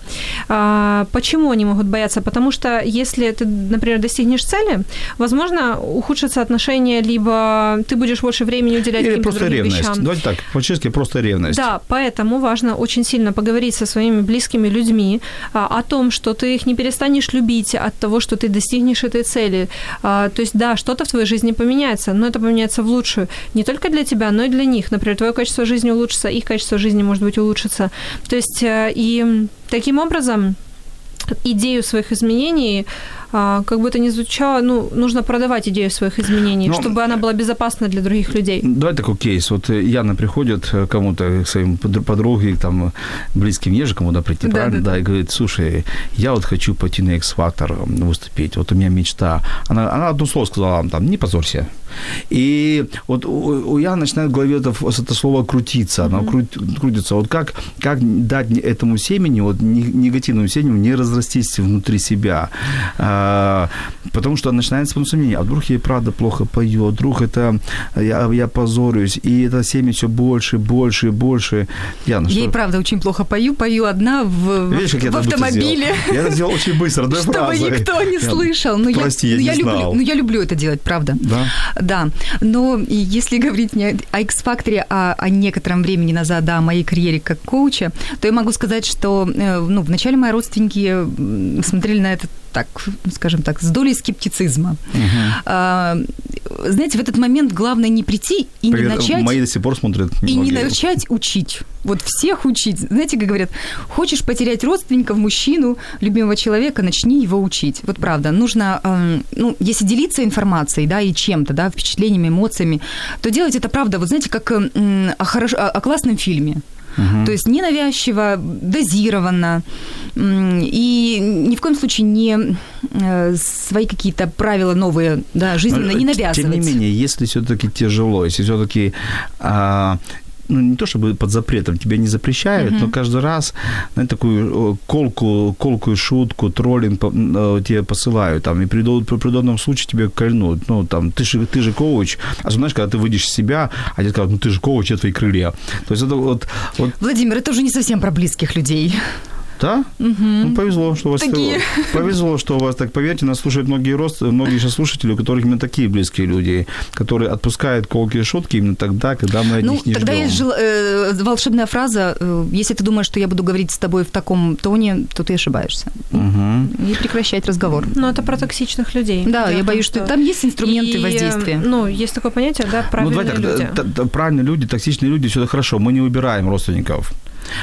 А, почему они могут бояться? Потому что если ты, например, достигнешь цели, возможно, ухудшится отношения, либо ты будешь больше времени уделять Или просто ревность. вещам. Давайте так, по-честски, просто ревность. Да, поэтому важно очень сильно поговорить со своими близкими людьми а, о том, что ты их не перестанешь любить от того, что ты достигнешь этой цели. А, то есть, да, что-то в твоей жизни поменяется, но это поменяется в лучшую. Не только для тебя, но и для них. Например, твое качество жизни улучшится, их качество жизни, может быть, улучшится. То есть, э, и таким образом идею своих изменений как бы это ни звучало, ну, нужно продавать идею своих изменений, Но, чтобы она была безопасна для других людей. Давай такой кейс. Вот Яна приходит кому-то, к своим подруге, там, близким еже кому-то прийти, да, правильно? Да, да, и говорит, слушай, я вот хочу пойти на X-Factor выступить, вот у меня мечта. Она, она одно слово сказала, там, не позорься. И вот у, у Яны начинает в голове это, это слово крутиться, оно mm-hmm. крут, крутится. Вот как, как дать этому семени, вот негативному семени не разрастись внутри себя, а, потому что начинается сомнение, а вдруг я и правда плохо пою, вдруг это я, я позорюсь, и это семя все больше, больше, больше. Яна, я что? и правда очень плохо пою, пою одна в, Видишь, в, в автомобиле. Я это сделал очень быстро, одной Чтобы фразой. никто не слышал. Ну, Прости, я, я, не я знал. Люблю, ну, я люблю это делать, правда. Да? Да. Но если говорить не о X-факторе, а о некотором времени назад, да, о моей карьере как коуча, то я могу сказать, что э, ну, вначале мои родственники смотрели на это так, скажем так, с долей скептицизма. Угу. Знаете, в этот момент главное не прийти и Привет, не начать... Мои до сих пор смотрят. И не начать учить. Вот всех учить. Знаете, как говорят, хочешь потерять родственников, мужчину, любимого человека, начни его учить. Вот правда, нужно, э, ну, если делиться информацией, да, и чем-то, да, впечатлениями, эмоциями, то делать это, правда, вот знаете, как э, о, хорош... о классном фильме. Угу. То есть ненавязчиво, дозированно. И ни в коем случае не э, свои какие-то правила новые, да, жизненно не навязывать. Тем не менее, если все-таки тяжело, если все-таки а, ну, не то чтобы под запретом, тебя не запрещают, uh-huh. но каждый раз знаете, такую колку, колкую шутку, троллинг э, тебе посылают, там, и при, при, данном случае тебе кольнут. Ну, там, ты же, ты же коуч, а знаешь, когда ты выйдешь из себя, а тебе скажут, ну, ты же коуч, я твои крылья. То есть это вот, вот... Владимир, это уже не совсем про близких людей. Да? Ну, повезло, что у вас Такие. повезло, что у вас так. Поверьте, нас слушают многие рост, многие сейчас слушатели, у которых именно такие близкие люди, которые отпускают колкие шутки именно тогда, когда мы от Ну, них не тогда ждем. есть жел- э, волшебная фраза. э, Если ты думаешь, что я буду говорить с тобой в таком тоне, то ты ошибаешься. Мгм. И прекращать разговор. Ну, это про токсичных людей. Да, я том, боюсь, что там есть инструменты И, воздействия. Ну, есть такое понятие, да, Ну, правильные давай так, люди. правильные люди, токсичные люди, все это хорошо. Мы не выбираем родственников.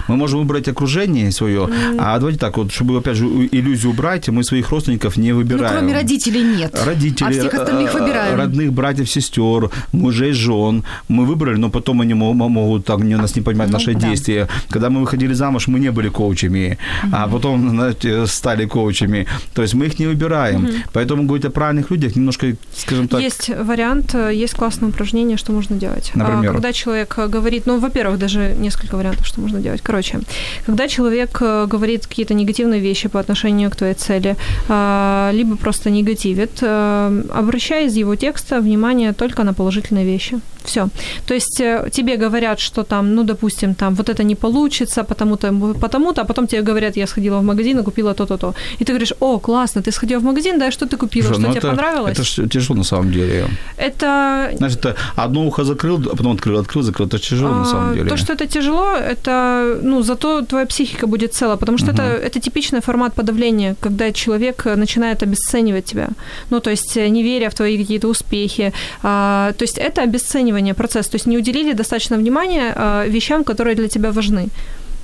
Мы можем выбрать окружение свое, а давайте так, вот, чтобы, опять же, иллюзию убрать, мы своих родственников не Ну, выбираем. кроме родителей нет. Родители, А всех остальных э, выбираем. родных братьев, сестер, мужей, жен. Мы выбрали, но потом они мо- мо- могут так, не, нас не понимать Ну, наши да. действия. Когда мы выходили замуж, мы не были коучами, а потом знаете, стали коучами. То есть мы их не выбираем. Поэтому говорить о правильных людях немножко, скажем так, Есть вариант, э, есть классное упражнение, что можно делать. А, Например? Когда человек говорит, ну, во-первых, даже несколько вариантов, что можно делать. Короче, когда человек э, говорит какие-то негативные вещи по отношению к твоей цели, а, либо просто негативит, э, обращай из его текста внимание только на положительные вещи. Все. То есть э, тебе говорят, что там, ну, допустим, там вот это не получится, потому-то, потому-то, а потом тебе говорят, я сходила в магазин и купила то-то, то. И ты говоришь, о, классно, ты сходила в магазин, да, что ты купила, Слушай, что ну тебе это, понравилось? Это ж тяжело на самом деле. Это Знаешь, это одно ухо закрыл, а потом открыл, открыл, закрыл. Это тяжело на самом а, деле. То, что это тяжело, это, ну, зато твоя психика будет цела, потому что это, это типичный формат подавления, когда человек э, начинает обесценивать тебя, ну, то есть э, не веря в твои какие-то успехи, А, то есть это обесценивание процесса, то есть не уделили достаточно внимания а, вещам, которые для тебя важны.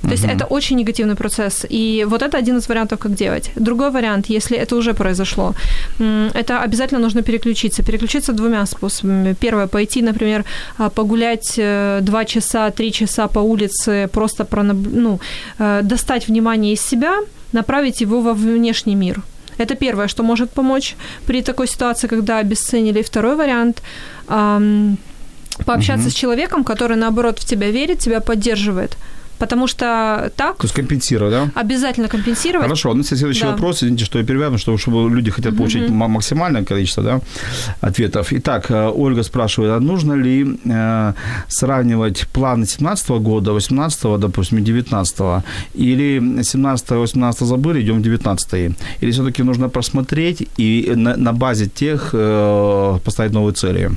То есть это очень негативный процесс. И вот это один из вариантов, как делать. Другой вариант, если это уже произошло, это обязательно нужно переключиться. Переключиться двумя способами. Первое, пойти, например, а, погулять э, два часа, три часа по улице, просто пронаб... ну, э, достать внимание из себя, направить его во внешний мир. Это первое, что может помочь при такой ситуации, когда обесценили. И второй вариант ам, пообщаться с человеком, который наоборот в тебя верит, тебя поддерживает. Потому что так То есть компенсировать, да? обязательно компенсировать. Хорошо, ну, следующий Да. вопрос, извините, что я перебиваю, потому что чтобы люди хотят получить ма- максимальное количество да, ответов. Итак, э, Ольга спрашивает, а нужно ли э, сравнивать планы 17 года, 18 допустим, и 19 или 17-18 забыли, идем в 19 Или все-таки нужно просмотреть и на, на базе тех э, поставить новые цели?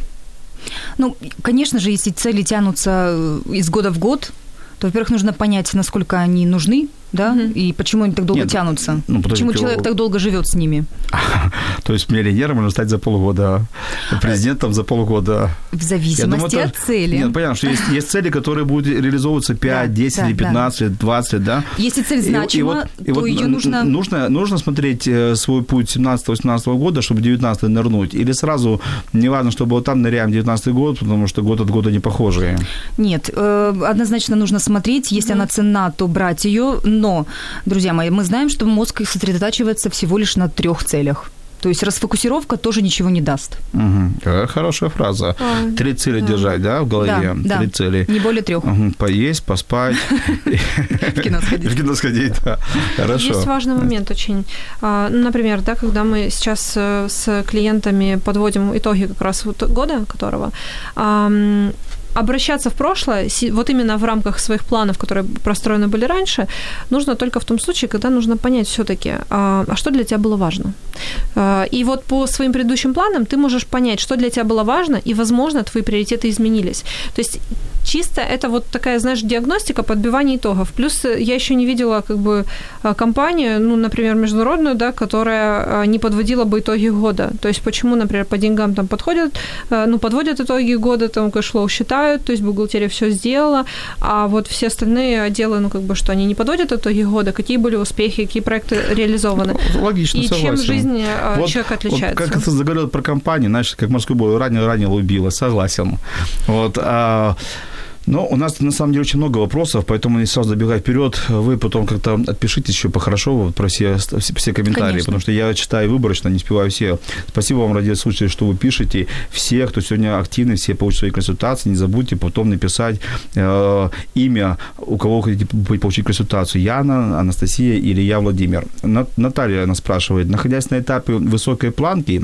Ну, конечно же, если цели тянутся из года в год, то, во-первых, нужно понять, насколько они нужны, да, Мгм. и почему они так долго Нет, тянутся. ну, почему человек так долго живет с ними. То есть миллионером можно стать за полгода, президентом за полгода. В зависимости это- от цели. Нет, понятно, что есть, есть цели, которые будут реализовываться 5, Да, 10 да, или да. 15 лет, 20 лет, да? Если цель И- и значима, вот- и то вот ее нужно... нужно... Нужно смотреть э, свой путь 17-18 года, чтобы 19 нырнуть? Или сразу, неважно, что было там, ныряем 19 год, потому что год от года не похожие? Нет, э, однозначно нужно смотреть. Если она ценна, то брать ее. Но, друзья мои, мы знаем, что мозг сосредотачивается всего лишь на трех целях. То есть расфокусировка тоже ничего не даст. Э, Хорошая фраза. А, Три цели да. держать, да, в голове? Да, да. Три цели. Не более трех. Мгм. Поесть, поспать. В кино сходить. В кино сходить, да. Хорошо. Есть важный момент очень. А, ну, Например, да, когда мы сейчас э, с клиентами подводим итоги как раз года, которого обращаться в прошлое, вот именно в рамках своих планов, которые простроены были раньше, нужно только в том случае, когда нужно понять все-таки, а, а что для тебя было важно. А, И вот по своим предыдущим планам ты можешь понять, что для тебя было важно, и, возможно, твои приоритеты изменились. То есть чисто это вот такая, знаешь, диагностика, подбивание итогов. Плюс э, я еще не видела как бы э, компанию, ну, например, международную, да, которая э, не подводила бы итоги года. То есть почему, например, по деньгам там подходят, э, ну, подводят итоги года, там cash flow считают, то есть бухгалтерия все сделала, а вот все остальные отделы, ну, как бы, что они не подводят итоги года, какие были успехи, какие проекты реализованы. Логично, И чем согласен. жизнь э, Вот- человека отличается. Вот как ты заговорил про компанию, знаешь, как морской бой, ранее-ранее убило, согласен. Вот, а, но у нас на самом деле очень много вопросов, поэтому не сразу забегай вперед. Вы потом как-то отпишитесь еще по-хорошо вот про все, все, все комментарии, Конечно. потому что я читаю выборочно, не успеваю все. Спасибо вам, радиослушатели, что вы пишете. Все, кто сегодня активны, все получат свои консультации. Не забудьте потом написать э, имя, у кого вы хотите по- получить консультацию. Яна, Анастасия или я, Владимир. На- Наталья нас спрашивает, находясь на этапе высокой планки,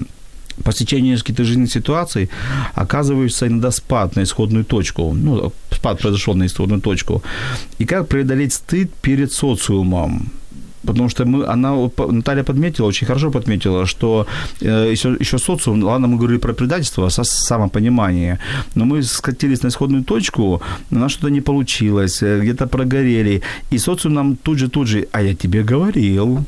по стечению нескольких жизненных ситуаций оказываешься иногда спад на исходную точку. Ну, спад произошел на исходную точку. И как преодолеть стыд перед социумом? Потому что мы, она, Наталья подметила, очень хорошо подметила, что э, еще, еще социум, ладно, мы говорили про предательство, со, самопонимание, но мы скатились на исходную точку, у нас что-то не получилось, э, где-то прогорели, и социум нам тут же, тут же, а я тебе говорил,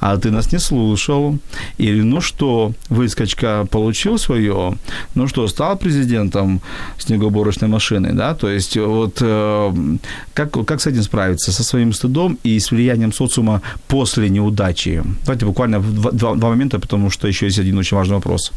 а ты нас не слушал. Или, ну что, выскочка получил свое, ну что, стал президентом снегоуборочной машины, да, то есть вот э, как, как с этим справиться, со своим стыдом и с влиянием социума после неудачи? Давайте буквально два, два, два момента, потому что еще есть один очень важный вопрос.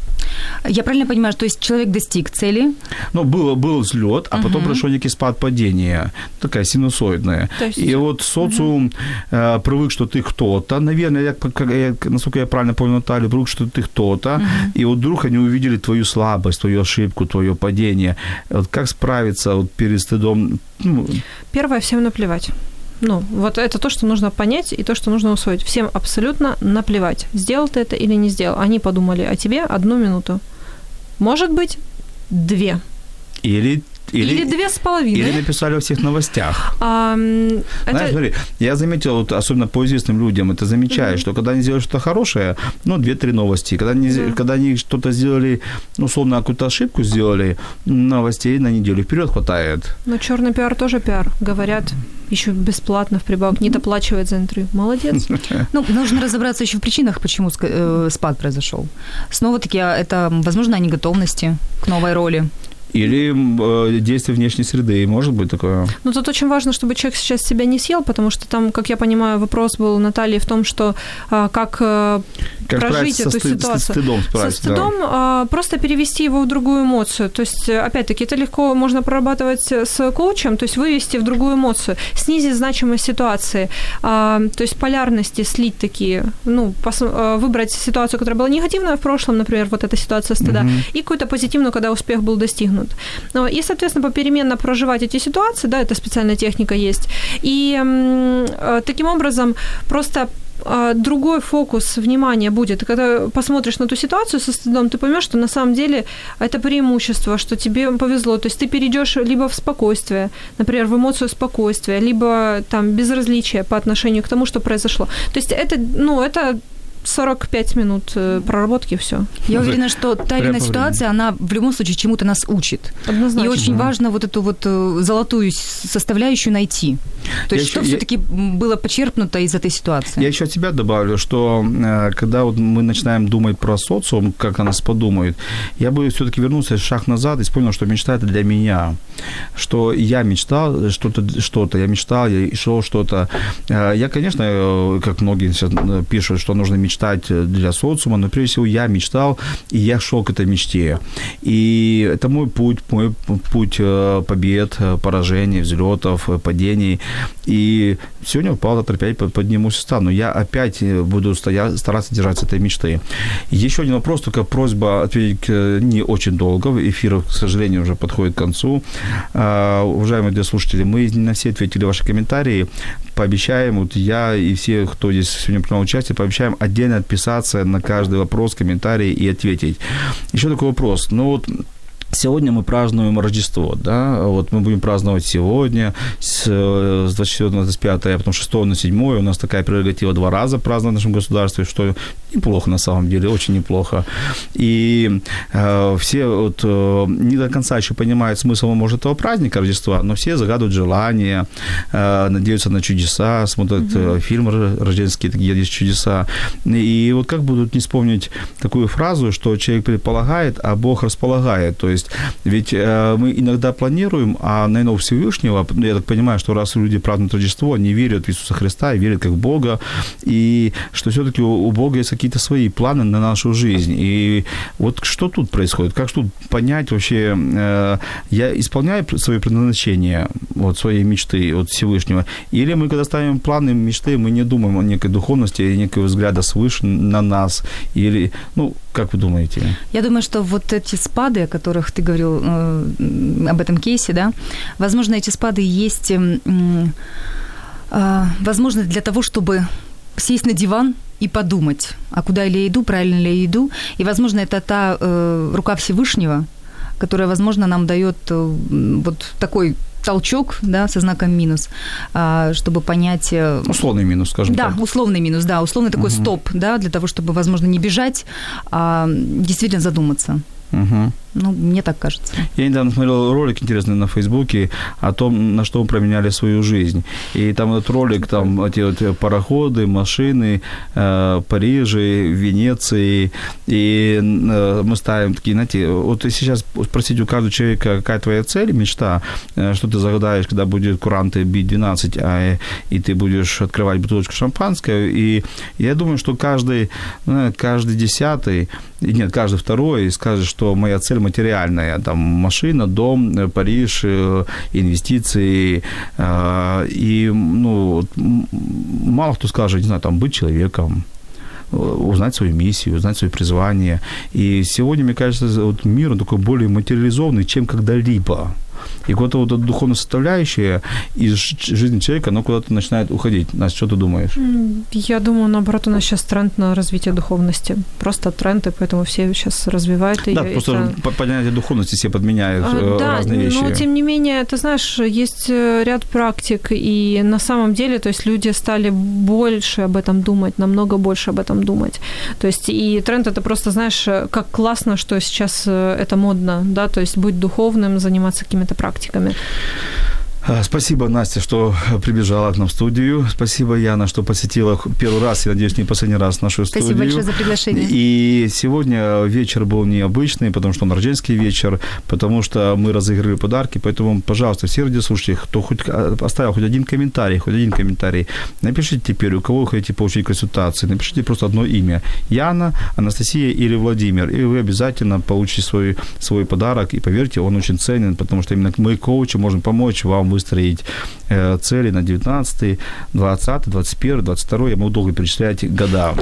Я правильно понимаю, что то есть человек достиг цели? Ну, был, был взлет, а угу. потом пришел некий спад падения, такая синусоидная. Есть... И вот социум угу. э, привык, что ты кто-то, наверное, наверное, я, как, я, насколько я правильно понял Наталью, вдруг, что ты кто-то, uh-huh. и вот вдруг они увидели твою слабость, твою ошибку, твое падение. Вот как справиться вот перед стыдом? Ну... Первое, всем наплевать. Ну, вот это то, что нужно понять и то, что нужно усвоить. Всем абсолютно наплевать, сделал ты это или не сделал. Они подумали о тебе одну минуту. Может быть, две. Или или, или две с половиной. Или написали во всех новостях. А, это... Знаешь, смотри, я заметил, вот, особенно по известным людям, это замечаю, mm-hmm. что когда они сделают что-то хорошее, ну, две-три новости. Когда они, mm-hmm. когда они что-то сделали, ну, условно, какую-то ошибку сделали, новостей на неделю вперед хватает. Ну, черный пиар тоже пиар. Говорят, еще бесплатно в прибавок, не доплачивает за интервью. Молодец. Ну, нужно разобраться еще в причинах, почему э, спад произошел. Снова-таки, а, это, возможно, о неготовности к новой роли или э, действие внешней среды. Может быть такое? Ну, тут очень важно, чтобы человек сейчас себя не съел, потому что там, как я понимаю, вопрос был Натальи в том, что э, как, э, как прожить эту стыд, ситуацию. Со стыдом, со стыдом да. э, просто перевести его в другую эмоцию. То есть, опять-таки, это легко можно прорабатывать с коучем, то есть вывести в другую эмоцию, снизить значимость ситуации, э, то есть полярности слить такие, ну, пос, э, выбрать ситуацию, которая была негативная в прошлом, например, вот эта ситуация стыда, угу. и какую-то позитивную, когда успех был достигнут минут. И, соответственно, попеременно проживать эти ситуации, да, это специальная техника есть. И э, таким образом просто э, другой фокус внимания будет. Когда посмотришь на ту ситуацию со стыдом, ты поймешь, что на самом деле это преимущество, что тебе повезло. То есть ты перейдешь либо в спокойствие, например, в эмоцию спокойствия, либо там безразличие по отношению к тому, что произошло. То есть это, ну, это 45 минут э, проработки, все. Я уверена, что та или иная ситуация, она в любом случае чему-то нас учит. Однозначно. И очень важно вот эту вот э, золотую составляющую найти. То есть, я что еще, все-таки я... было почерпнуто из этой ситуации? Я еще от себя добавлю, что э, когда вот мы начинаем думать про социум, как о нас подумают, я бы все-таки вернулся шаг назад и вспомнил, что мечта это для меня. Что я мечтал что-то, что-то, я мечтал, я шел что-то. Я, конечно, как многие сейчас пишут, что нужно мечтать мечтать для социума, но прежде всего я мечтал, и я шел к этой мечте. И это мой путь, мой путь э, побед, э, поражений, взлетов, э, падений. И сегодня упал, завтра опять поднимусь и стану. Я опять буду стоять, стараться держаться этой мечты. Еще один вопрос, только просьба ответить не очень долго. Эфир, к сожалению, уже подходит к концу. Уважаемые слушатели, мы на все ответили ваши комментарии. Пообещаем, вот я и все, кто здесь сегодня принял участие, пообещаем отдельно отдельно отписаться на каждый вопрос, комментарий и ответить. Еще такой вопрос. Ну вот Сегодня мы празднуем Рождество, да, вот мы будем праздновать сегодня с, с 24 на 25, а потом 6 на 7, у нас такая прерогатива два раза праздновать в нашем государстве, что неплохо на самом деле, очень неплохо. И э, все вот э, не до конца еще понимают смысл, может, этого праздника Рождества, но все загадывают желания, э, надеются на чудеса, смотрят mm-hmm. фильмы рождественские, такие есть чудеса. И вот как будут не вспомнить такую фразу, что человек предполагает, а Бог располагает, то есть есть ведь э, мы иногда планируем, а на иного Всевышнего, ну, я так понимаю, что раз люди празднуют Рождество, они верят в Иисуса Христа и верят как в Бога, и что все-таки у, у Бога есть какие-то свои планы на нашу жизнь. И вот что тут происходит? Как тут понять вообще, э, я исполняю свое предназначение, вот своей мечты от Всевышнего, или мы, когда ставим планы, мечты, мы не думаем о некой духовности, некого взгляда свыше на нас, или, ну, как вы думаете? Я думаю, что вот эти спады, о которых ты говорил э, об этом кейсе, да, возможно, эти спады есть, э, э, возможно, для того, чтобы сесть на диван и подумать, а куда ли я иду, правильно ли я иду. И, возможно, это та э, рука Всевышнего, которая, возможно, нам дает э, вот такой толчок, да, со знаком минус, а, чтобы понять... э, Условный минус, скажем да, так. условный минус, да, условный такой стоп, да, для того, чтобы, возможно, не бежать, а действительно задуматься. Мгм. Ну, мне так кажется. Я недавно смотрел ролик интересный на Фейсбуке о том, на что мы променяли свою жизнь. И там этот ролик, там эти вот пароходы, машины, э, Парижи, Венеции. И э, мы ставим такие, знаете, вот если сейчас спросить у каждого человека, какая твоя цель, мечта, э, что ты загадаешь, когда будет куранты бить 12, а, и ты будешь открывать бутылочку шампанского. И я думаю, что каждый, ну, каждый десятый, нет, каждый второй скажет, что моя цель материальная, там машина, дом, э, Париж, э, инвестиции, э, и, ну, мало кто скажет, не знаю, там, быть человеком, узнать свою миссию, узнать свое призвание. И сегодня, мне кажется, вот мир он такой более материализованный, чем когда-либо. И куда-то вот эта духовная составляющая из жизни человека, она куда-то начинает уходить. Настя, что ты думаешь? Я думаю, наоборот, у нас сейчас тренд на развитие духовности. Просто тренд, и поэтому все сейчас развивают ее. Да, просто Это- по- понятие духовности все подменяют А, э, Да, разные вещи. но тем не менее, ты знаешь, есть э, ряд практик, и на самом деле, то есть люди стали больше об этом думать, намного больше об этом думать. То есть и тренд это просто, знаешь, э, как классно, что сейчас это модно, да, то есть быть духовным, заниматься какими-то практиками. А, Спасибо, Настя, что прибежала к нам в студию. Спасибо, Яна, что посетила первый раз, я надеюсь, не последний раз нашу студию. Спасибо большое за приглашение. И сегодня вечер был необычный, потому что он рождественский вечер, потому что мы разыграли подарки, поэтому, пожалуйста, все радиослушатели, кто хоть а, оставил хоть один комментарий, хоть один комментарий, напишите теперь, у кого вы хотите получить консультации, напишите просто одно имя. Яна, Анастасия или Владимир, и вы обязательно получите свой, свой подарок, и поверьте, он очень ценен, потому что именно мы, коучи, можем помочь вам выстроить э, цели на 19, 20, 21, 22, я могу долго перечислять года.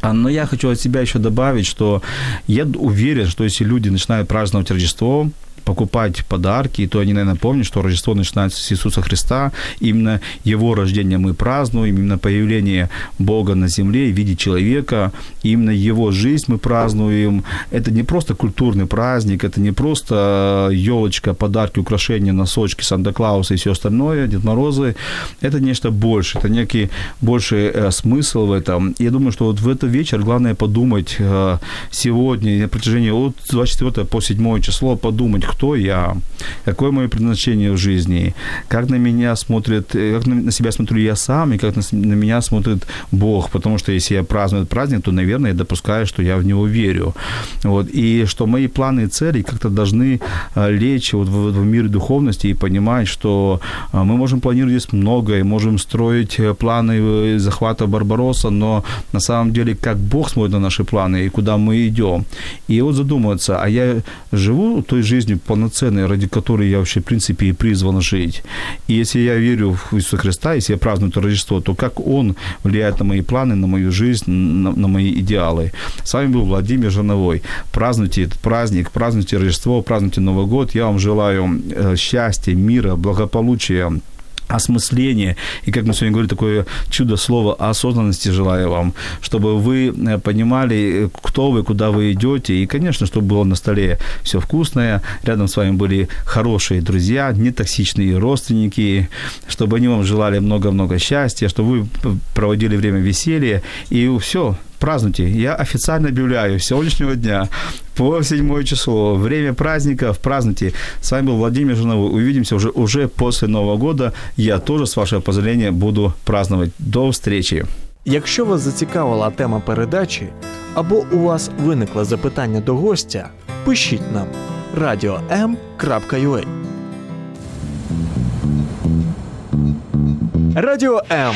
А, Но я хочу от себя еще добавить, что я уверен, что если люди начинают праздновать Рождество, покупать подарки, то они, наверное, помнят, что Рождество начинается с Иисуса Христа. Именно Его рождение мы празднуем, именно появление Бога на земле в виде человека, именно Его жизнь мы празднуем. Это не просто культурный праздник, это не просто елочка, подарки, украшения, носочки, Санта-Клауса и все остальное, Дед Морозы. Это нечто больше, это некий больший э, смысл в этом. И я думаю, что вот в этот вечер главное подумать э, сегодня, на протяжении от 24 по 7 число, подумать, кто я, какое мое предназначение в жизни, как на меня смотрит, э, как на, себя смотрю я сам, и как на, меня смотрит Бог. Потому что если я праздную этот праздник, то, наверное, я допускаю, что я в него верю. Вот. И что мои планы и цели как-то должны э, лечь вот в, в мир духовности и понимать, что э, мы можем планировать здесь многое, можем строить планы захвата Барбароса, но на самом деле как Бог смотрит на наши планы и куда мы идем. И вот задумываться, а я живу той жизнью полноценной, ради которой я вообще, в принципе, и призван жить. И если я верю в Иисуса Христа, если я праздную это Рождество, то как Он влияет на мои планы, на мою жизнь, на, на мои идеалы. С вами был Владимир Жановой. Празднуйте этот праздник, празднуйте Рождество, празднуйте Новый год. Я вам желаю э, счастья, мира, благополучия, осмысление, и, как мы сегодня говорили, такое чудо слова осознанности желаю вам, чтобы вы э, понимали, кто вы, куда вы идете, и, конечно, чтобы было на столе все вкусное, рядом с вами были хорошие друзья, нетоксичные родственники, чтобы они вам желали много-много счастья, чтобы вы проводили время веселья, и все, празднуйте. Я официально объявляю с сегодняшнего дня по 7 число. Время праздников. Празднуйте. С вами был Владимир Жиновой. Увидимся уже, уже после Нового года. Я тоже, с вашего позволения, буду праздновать. До встречи. Якщо вас зацікавила тема передачі або у вас виникло запитання до гостя, пишіть нам radio.m.ua Радіо М.